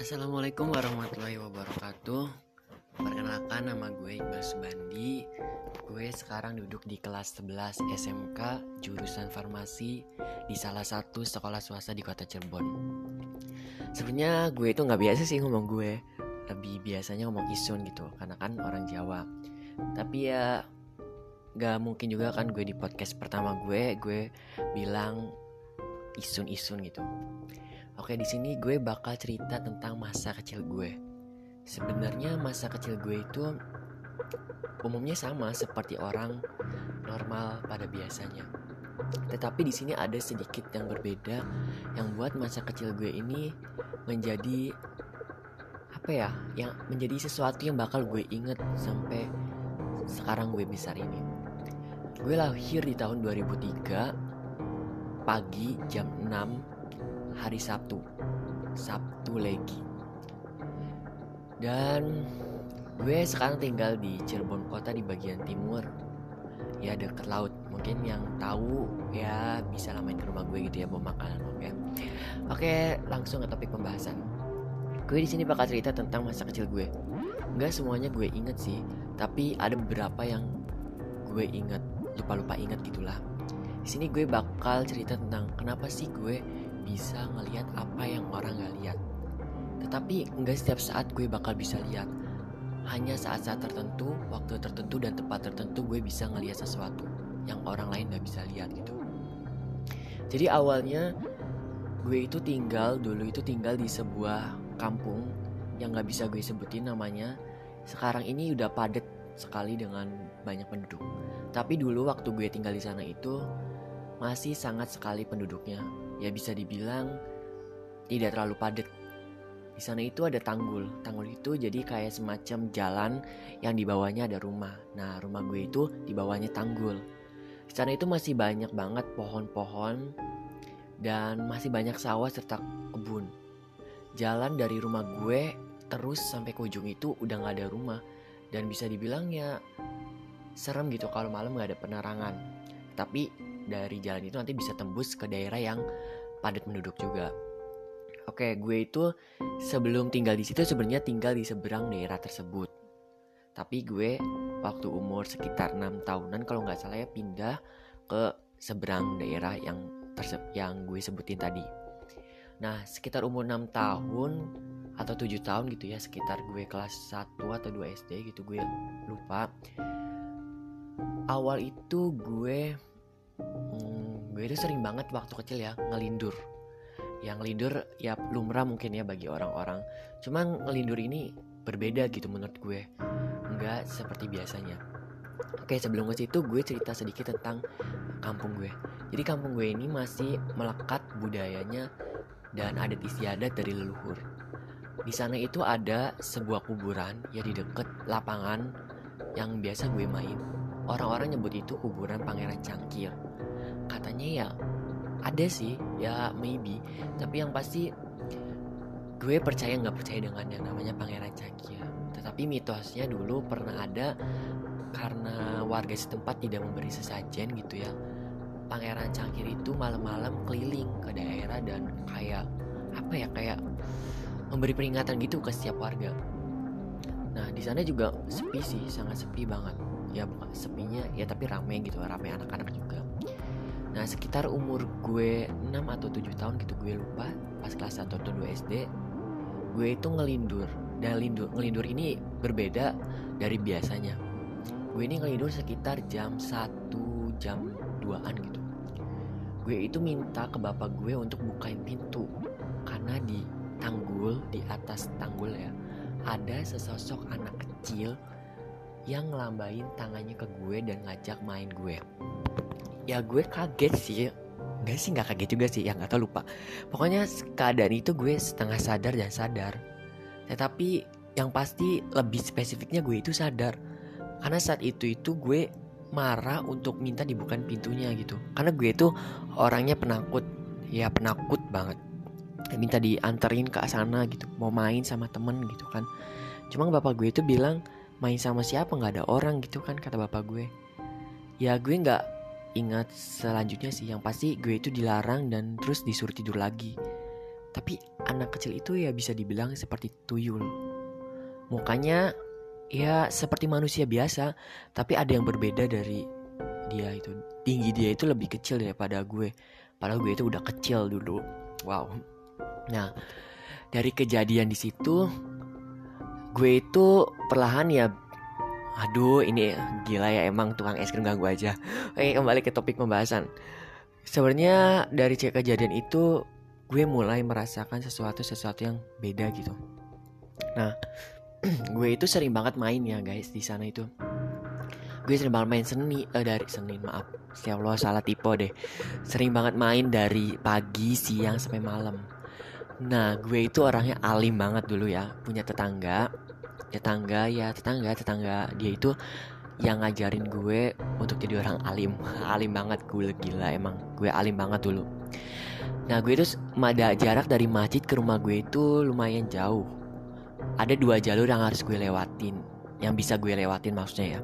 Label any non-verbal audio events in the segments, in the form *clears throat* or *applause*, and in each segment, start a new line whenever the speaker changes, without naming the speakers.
Assalamualaikum warahmatullahi wabarakatuh. Perkenalkan nama gue Iqbal Subandi. Gue sekarang duduk di kelas 11 SMK Jurusan Farmasi Di salah satu sekolah swasta di kota Cirebon. Sebenarnya gue itu gak biasa sih ngomong gue. Lebih biasanya ngomong isun gitu Karena kan orang Jawa. Tapi ya Gak mungkin juga kan gue di podcast pertama gue Gue bilang isun-isun gitu Oke, di sini gue bakal cerita tentang masa kecil gue. Sebenarnya masa kecil gue itu umumnya sama seperti orang normal pada biasanya. Tetapi di sini ada sedikit yang berbeda yang buat masa kecil gue ini menjadi apa ya? Yang menjadi sesuatu yang bakal gue inget sampai sekarang gue besar ini. Gue lahir di tahun 2003 pagi jam 6 hari Sabtu. Sabtu lagi. Dan gue sekarang tinggal di Cirebon kota di bagian timur. Ya deket laut. Mungkin yang tahu ya bisa lamain ke rumah gue gitu ya bawa makanan oke? Oke langsung ke topik pembahasan. Gue di sini bakal cerita tentang masa kecil gue. Nggak semuanya gue inget sih tapi ada beberapa yang gue inget lupa-lupa inget gitulah. Di sini gue bakal cerita tentang kenapa sih gue bisa ngelihat apa yang orang gak lihat. Tetapi nggak setiap saat gue bakal bisa lihat. Hanya saat-saat tertentu, waktu tertentu dan tempat tertentu gue bisa ngelihat sesuatu yang orang lain gak bisa lihat gitu. Jadi awalnya gue itu tinggal dulu itu tinggal di sebuah kampung yang gak bisa gue sebutin namanya. Sekarang ini udah padat sekali dengan banyak penduduk. Tapi dulu waktu gue tinggal di sana itu masih sangat sekali penduduknya ya bisa dibilang tidak terlalu padat. Di sana itu ada tanggul. Tanggul itu jadi kayak semacam jalan yang di bawahnya ada rumah. Nah, rumah gue itu di bawahnya tanggul. Di sana itu masih banyak banget pohon-pohon dan masih banyak sawah serta kebun. Jalan dari rumah gue terus sampai ke ujung itu udah gak ada rumah dan bisa dibilang ya serem gitu kalau malam gak ada penerangan. Tapi dari jalan itu nanti bisa tembus ke daerah yang padat penduduk juga. Oke, gue itu sebelum tinggal di situ sebenarnya tinggal di seberang daerah tersebut. Tapi gue waktu umur sekitar 6 tahunan kalau nggak salah ya pindah ke seberang daerah yang yang gue sebutin tadi. Nah, sekitar umur 6 tahun atau 7 tahun gitu ya, sekitar gue kelas 1 atau 2 SD gitu gue lupa. Awal itu gue hmm, gue itu sering banget waktu kecil ya ngelindur. Yang ngelindur ya lumrah mungkin ya bagi orang-orang. Cuman ngelindur ini berbeda gitu menurut gue. Nggak seperti biasanya. Oke sebelum ke situ gue cerita sedikit tentang kampung gue. Jadi kampung gue ini masih melekat budayanya dan adat istiadat dari leluhur. Di sana itu ada sebuah kuburan ya di deket lapangan yang biasa gue main. Orang-orang nyebut itu kuburan pangeran cangkir katanya ya ada sih ya maybe. Tapi yang pasti gue percaya nggak percaya dengan yang namanya pangeran cangkir tetapi mitosnya dulu pernah ada karena warga setempat tidak memberi sesajen gitu ya. Pangeran cangkir itu malam-malam keliling ke daerah dan kayak apa ya kayak memberi peringatan gitu ke setiap warga. Nah di sana juga sepi sih sangat sepi banget. Ya bukan sepinya ya tapi rame gitu rame anak-anak juga Nah sekitar umur gue 6 atau 7 tahun gitu gue lupa Pas kelas 1 atau 2 SD Gue itu ngelindur. Dan lindur, ngelindur ini berbeda dari biasanya. Gue ini ngelindur sekitar jam 1 jam 2an gitu. Gue itu minta ke bapak gue untuk bukain pintu Karena di tanggul, di atas tanggul ya Ada sesosok anak kecil yang ngelambain tangannya ke gue dan ngajak main gue ya gue kaget sih. Gak sih gak kaget juga sih. Yang gak tau lupa. Pokoknya keadaan itu gue setengah sadar dan sadar. Tetapi yang pasti lebih spesifiknya gue itu sadar. Karena saat itu itu gue marah untuk minta dibukain pintunya gitu. Karena gue itu orangnya penakut. Ya penakut banget. Minta dianterin ke sana gitu. Mau main sama temen gitu kan. Cuma bapak gue itu bilang Main sama siapa? Gak ada orang gitu kan kata bapak gue. Ya gue gak ingat selanjutnya sih yang pasti gue itu dilarang dan terus disuruh tidur lagi Tapi anak kecil itu ya bisa dibilang seperti tuyul. Mukanya ya seperti manusia biasa, tapi ada yang berbeda dari dia itu. Tinggi dia itu lebih kecil daripada gue. Padahal gue itu udah kecil dulu. Wow. Nah, dari kejadian di situ gue itu perlahan ya aduh ini gila ya emang tukang es krim ganggu aja. Oke, kembali ke topik pembahasan. Sebenarnya dari kejadian itu gue mulai merasakan sesuatu sesuatu yang beda gitu. Nah, *clears throat* gue itu sering banget main ya guys di sana itu. Gue sering banget main seni eh, dari Senin maaf. Ya Allah salah tipe deh. Sering banget main dari pagi, siang sampai malam. Nah, gue itu orangnya alim banget dulu ya, punya tetangga. Tetangga ya, tetangga, tetangga dia itu yang ngajarin gue untuk jadi orang alim. *laughs* Alim banget gue gila emang. Gue alim banget dulu. Nah, gue itu ada jarak dari masjid ke rumah gue itu lumayan jauh. Ada dua jalur yang harus gue lewatin yang bisa gue lewatin maksudnya ya.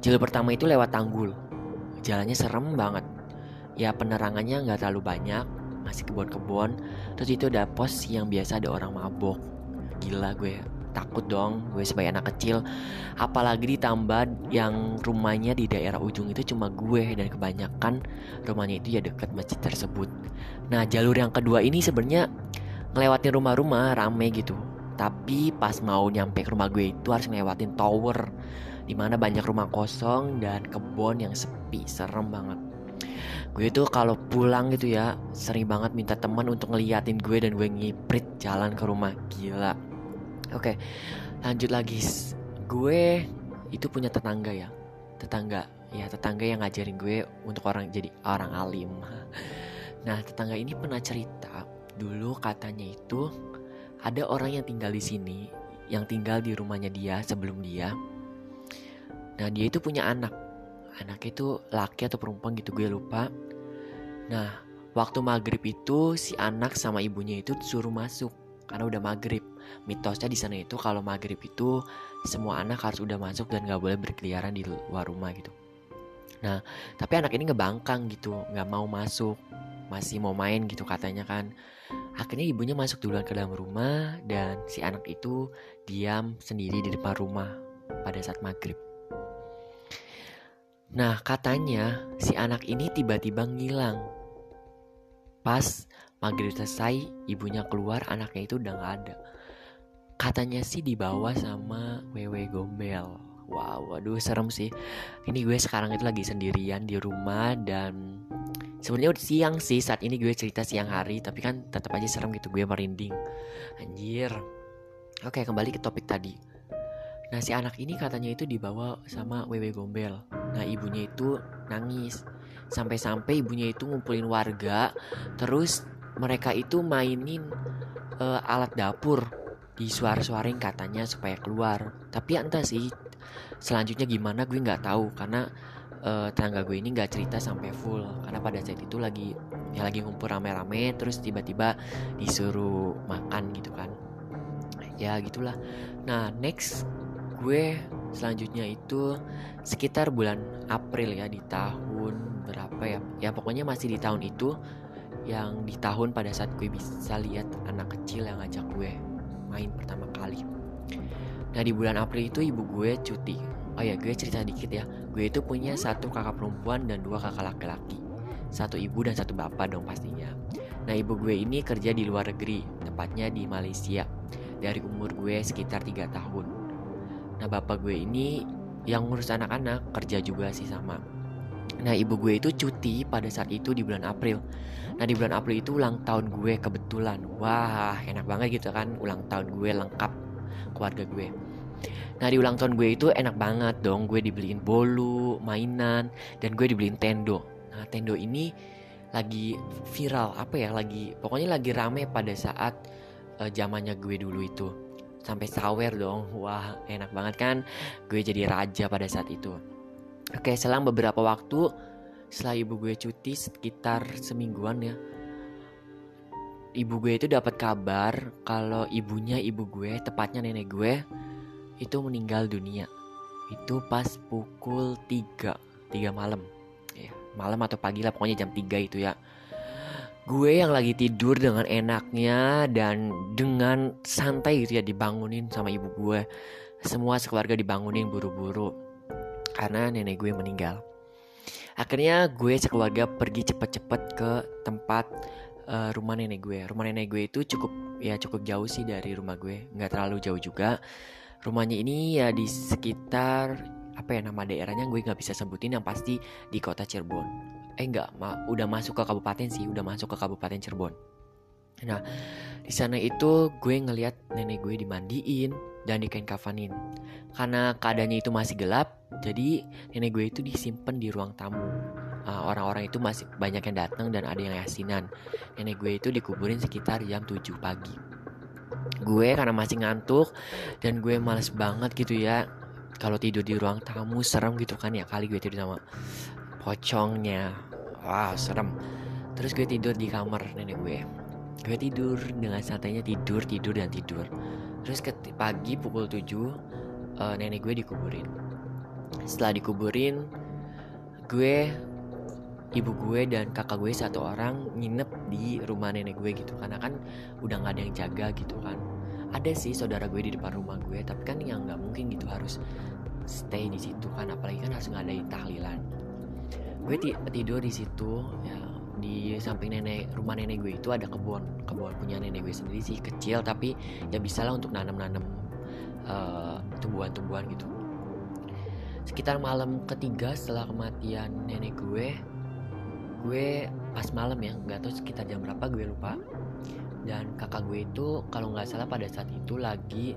Jalur pertama itu lewat tanggul. Jalannya serem banget. Ya penerangannya nggak terlalu banyak masih kebun-kebun. Terus itu ada pos yang biasa ada orang mabok. Gila gue takut dong gue sebagai anak kecil. Apalagi ditambah yang rumahnya di daerah ujung itu cuma gue dan kebanyakan rumahnya itu ya dekat masjid tersebut. Nah jalur yang kedua ini sebenarnya ngelewatin rumah-rumah rame gitu. Tapi pas mau nyampe ke rumah gue itu harus ngelewatin tower Di mana banyak rumah kosong dan kebun yang sepi Serem banget. Gue itu kalau pulang gitu ya Sering banget minta teman untuk ngeliatin gue dan gue ngiprit jalan ke rumah. Gila Oke lanjut lagi Gue itu punya tetangga ya Tetangga Ya tetangga yang ngajarin gue untuk orang jadi orang alim Nah tetangga ini pernah cerita Dulu katanya itu ada orang yang tinggal di sini, yang tinggal di rumahnya dia sebelum dia. Nah, dia itu punya anak. Anak itu laki atau perempuan gitu gue lupa. Nah, waktu maghrib itu si anak sama ibunya itu suruh masuk karena udah maghrib. Mitosnya di sana itu kalau maghrib itu semua anak harus udah masuk dan gak boleh berkeliaran di luar rumah gitu. Nah, tapi anak ini ngebangkang gitu, nggak mau masuk, masih mau main gitu katanya kan. Akhirnya ibunya masuk duluan ke dalam rumah dan si anak itu diam sendiri di depan rumah pada saat maghrib. Nah katanya si anak ini tiba-tiba ngilang. Pas maghrib selesai ibunya keluar anaknya itu udah gak ada. Katanya sih dibawa sama wewe gombel. Wow, waduh serem sih. Ini gue sekarang itu lagi sendirian di rumah dan sebenarnya udah siang sih saat ini gue cerita siang hari, tapi kan tetap aja serem gitu gue merinding. Anjir. Oke, kembali ke topik tadi. Nah, si anak ini katanya itu dibawa sama wewe gombel. Nah, ibunya itu nangis. Sampai-sampai ibunya itu ngumpulin warga, terus mereka itu mainin uh, alat dapur di suara-suaring katanya supaya keluar. Tapi entah sih selanjutnya gimana gue nggak tahu karena uh, tetangga gue ini nggak cerita sampai full. Karena pada saat itu lagi ya lagi ngumpul rame-rame terus tiba-tiba disuruh makan gitu kan. Ya gitulah. Nah next gue selanjutnya itu sekitar bulan April ya di tahun berapa ya? Ya pokoknya masih di tahun itu yang di tahun pada saat gue bisa lihat anak kecil yang ngajak gue main pertama kali. Nah di bulan April itu ibu gue cuti. Oh ya gue cerita dikit ya. Gue itu punya satu kakak perempuan dan dua kakak laki-laki. Satu ibu dan satu bapak dong pastinya. Nah ibu gue ini kerja di luar negeri Tepatnya di Malaysia. Dari umur gue sekitar 3 tahun. Nah bapak gue ini yang ngurus anak-anak kerja juga sih sama. Nah ibu gue itu cuti pada saat itu di bulan April Nah di bulan April itu ulang tahun gue kebetulan. Wah enak banget gitu kan Ulang tahun gue lengkap keluarga gue. Nah di ulang tahun gue itu enak banget dong Gue dibeliin bolu, mainan Dan gue dibeliin tendo. Nah tendo ini lagi viral Apa ya lagi Pokoknya lagi rame pada saat uh, Zamannya gue dulu itu. Sampai sawer dong Wah enak banget kan Gue jadi raja pada saat itu. Oke selang beberapa waktu Setelah ibu gue cuti sekitar semingguan ya ibu gue itu dapat kabar kalau ibunya ibu gue, tepatnya nenek gue, itu meninggal dunia. Itu pas pukul 3, 3 malam. Ya, malam atau pagi lah pokoknya jam 3 itu ya. gue yang lagi tidur dengan enaknya dan dengan santai gitu ya dibangunin sama ibu gue semua sekeluarga dibangunin buru-buru karena nenek gue meninggal akhirnya gue sekeluarga pergi cepet-cepet ke tempat uh, rumah nenek gue. Rumah nenek gue itu cukup ya cukup jauh sih dari rumah gue. Nggak terlalu jauh juga. Rumahnya ini ya di sekitar apa ya nama daerahnya gue nggak bisa sebutin yang pasti di kota Cirebon. Eh enggak ma udah masuk ke kabupaten sih udah masuk ke kabupaten Cirebon nah di sana itu gue ngelihat nenek gue dimandiin dan dikain kafanin. Karena keadaannya itu masih gelap jadi nenek gue itu disimpan di ruang tamu. Orang orang-orang itu masih banyak yang datang dan ada yang yasinan nenek gue itu dikuburin sekitar jam 7 pagi. Gue karena masih ngantuk dan gue males banget gitu ya kalau tidur di ruang tamu serem gitu kan ya kali gue tidur sama pocongnya. Wah serem. Terus gue tidur di kamar nenek gue gue tidur dengan santainya tidur tidur dan tidur. Terus ke pagi pukul 7 uh, eh, nenek gue dikuburin. Setelah dikuburin gue ibu gue dan kakak gue satu orang nginep di rumah nenek gue gitu. Karena kan udah nggak ada yang jaga gitu kan. Ada sih saudara gue di depan rumah gue tapi kan yang nggak mungkin gitu harus stay di situ kan. Apalagi kan harus ngadain tahlilan. Gue tidur di situ ya di samping nenek rumah nenek gue itu ada kebun kebun punya nenek gue sendiri sih kecil tapi ya bisa lah untuk nanam-nanam uh, tumbuhan-tumbuhan gitu. Sekitar malam ketiga setelah kematian nenek gue gue pas malam ya nggak tahu sekitar jam berapa gue lupa. Dan kakak gue itu kalau nggak salah pada saat itu lagi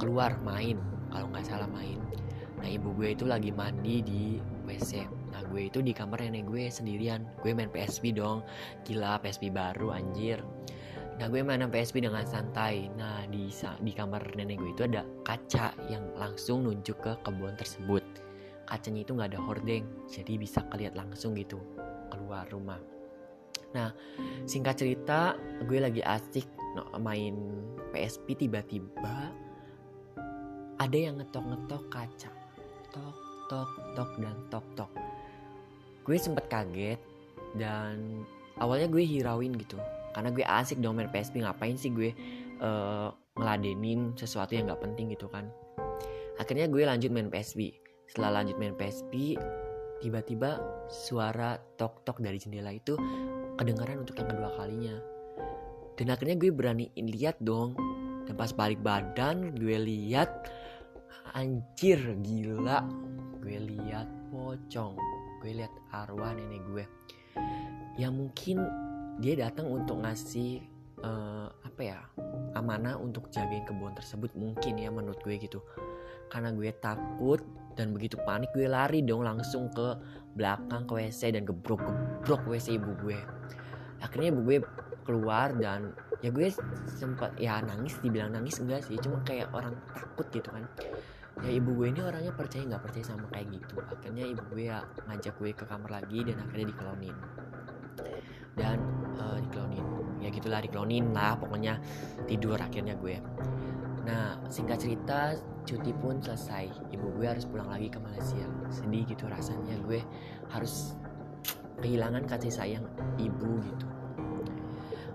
keluar main kalau nggak salah main. Nah ibu gue itu lagi mandi di WC Nah gue itu di kamar nenek gue sendirian. Gue main PSP dong. Gila PSP baru anjir. Nah gue main PSP dengan santai. Nah di, di kamar nenek gue itu ada kaca Yang langsung nunjuk ke kebun tersebut. Kacanya itu gak ada hordeng Jadi bisa kelihat langsung gitu Keluar rumah. Nah singkat cerita Gue lagi asik main PSP tiba-tiba Ada yang ngetok-ngetok kaca. Tok tok tok dan tok tok gue sempet kaget dan awalnya gue hirauin gitu. Karena gue asik dong main PSP ngapain sih gue uh, ngeladenin sesuatu yang nggak penting gitu kan. Akhirnya gue lanjut main PSP setelah lanjut main PSP tiba-tiba suara tok-tok dari jendela itu kedengaran untuk yang kedua kalinya. Dan akhirnya gue berani lihat dong. Dan pas balik badan gue lihat anjir gila. Gue lihat pocong gue lihat arwah nenek gue. Yang mungkin dia datang untuk ngasih uh, apa ya amanah untuk jagain kebun tersebut mungkin ya menurut gue gitu. Karena gue takut dan begitu panik gue lari dong langsung ke belakang ke WC dan gebrok gebrok WC ibu gue. Akhirnya ibu gue keluar dan ya gue sempat ya nangis dibilang nangis enggak sih cuma kayak orang takut gitu kan ya ibu gue ini orangnya percaya nggak percaya sama kayak gitu. Akhirnya ibu gue ya ngajak gue ke kamar lagi dan akhirnya diklonin dan uh, diklonin ya gitulah diklonin lah pokoknya tidur akhirnya gue. Nah singkat cerita cuti pun selesai. Ibu gue harus pulang lagi ke Malaysia. Sedih gitu rasanya gue harus kehilangan kasih sayang ibu gitu.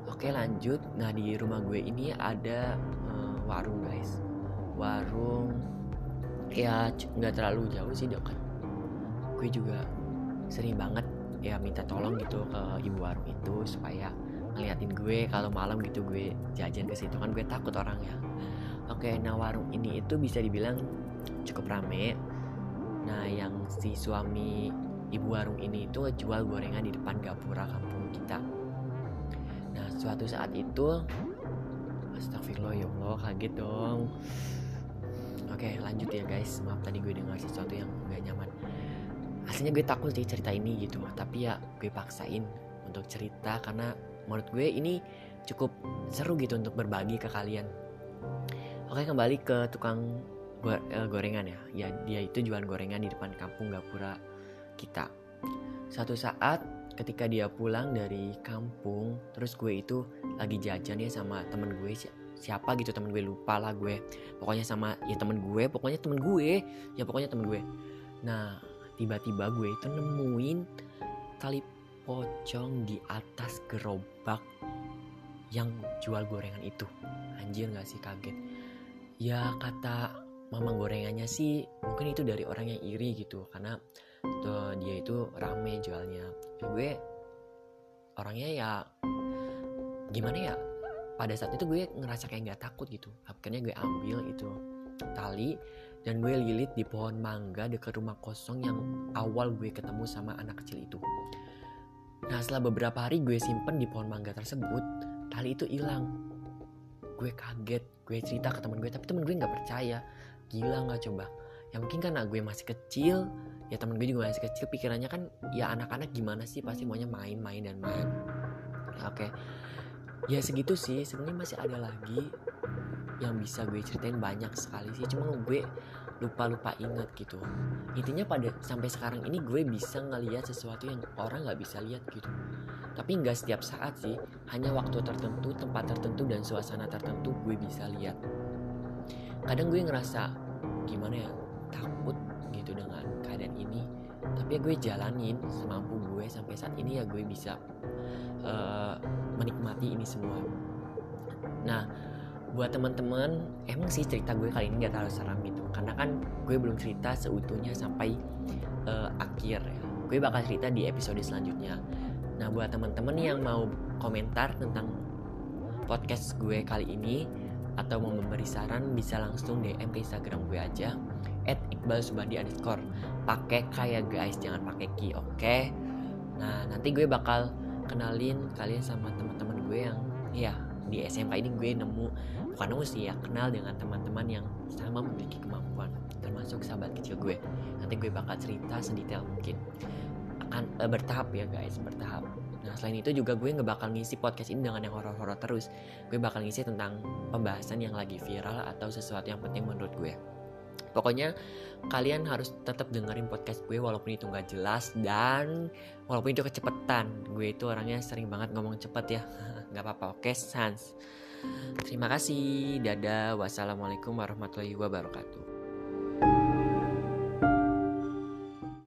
Oke lanjut. Nah di rumah gue ini ada uh, warung guys. Warung ya nggak terlalu jauh sih dekat gue juga sering banget ya minta tolong gitu ke ibu warung itu supaya ngeliatin gue kalau malam gitu gue jajan ke situ. Kan gue takut orangnya. Oke nah warung ini itu bisa dibilang cukup rame. Nah yang si suami ibu warung ini itu jual gorengan di depan gapura kampung kita. Nah suatu saat itu Astagfirullah ya Allah kaget dong Oke lanjut ya guys. Maaf tadi gue dengar sesuatu yang gak nyaman. Aslinya gue takut sih cerita ini gitu Tapi ya gue paksain untuk cerita Karena menurut gue ini cukup seru gitu untuk berbagi ke kalian. Oke kembali ke tukang eh, gorengan ya. Ya dia itu jualan gorengan di depan kampung Gapura kita. Suatu saat ketika dia pulang dari kampung Terus gue itu lagi jajan ya sama temen gue siapa gitu temen gue lupa lah gue. Pokoknya sama ya temen gue pokoknya temen gue. Ya pokoknya temen gue. Nah tiba-tiba gue itu nemuin tali pocong di atas gerobak yang jual gorengan itu. Anjir gak sih kaget. Ya kata mama gorengannya sih mungkin itu dari orang yang iri gitu karena tuh dia itu rame jualnya. Ya gue orangnya ya gimana ya pada saat itu gue ngerasa kayak nggak takut gitu. Akhirnya gue ambil itu tali dan gue lilit di pohon mangga dekat rumah kosong yang awal gue ketemu sama anak kecil itu. Nah setelah beberapa hari gue simpen di pohon mangga tersebut tali itu hilang. Gue kaget gue cerita ke teman gue tapi teman gue nggak percaya. Gila nggak coba? Ya mungkin karena gue masih kecil ya teman gue juga masih kecil pikirannya kan ya anak-anak gimana sih? Pasti maunya main-main dan main. Oke ya segitu sih. Sebenarnya masih ada lagi yang bisa gue ceritain banyak sekali sih. Cuma gue lupa-lupa inget gitu. Intinya pada sampai sekarang ini gue bisa ngelihat sesuatu yang orang nggak bisa lihat gitu. Tapi nggak setiap saat sih. Hanya waktu tertentu tempat tertentu dan suasana tertentu gue bisa lihat. Kadang gue ngerasa gimana ya takut gitu dengan keadaan ini. Tapi ya gue jalanin semampu gue sampai saat ini ya gue bisa uh, menikmati ini semua. Nah buat teman-teman emang sih cerita gue kali ini gak terlalu seram gitu. Karena kan gue belum cerita seutuhnya sampai uh, akhir ya. Gue bakal cerita di episode selanjutnya. Nah buat teman-teman yang mau komentar tentang podcast gue kali ini atau mau memberi saran bisa langsung DM ke Instagram gue aja at underscore. Pakai kayak guys jangan pakai ki oke? Okay? nah nanti gue bakal kenalin kalian sama teman-teman gue yang ya di SMK ini gue nemu bukan nemu sih ya kenal dengan teman-teman yang sama memiliki kemampuan termasuk sahabat kecil gue. Nanti gue bakal cerita sedetail mungkin. Akan uh, bertahap ya guys bertahap. Nah selain itu juga gue nggak bakal ngisi podcast ini dengan yang horor-horor terus. Gue bakal ngisi tentang pembahasan yang lagi viral atau sesuatu yang penting menurut gue Pokoknya kalian harus tetap dengerin podcast gue walaupun itu nggak jelas dan walaupun itu kecepetan. Gue itu orangnya sering banget ngomong cepet ya. *laughs* nggak apa-apa. Oke, sans. Terima kasih. Dadah. Wassalamualaikum warahmatullahi wabarakatuh.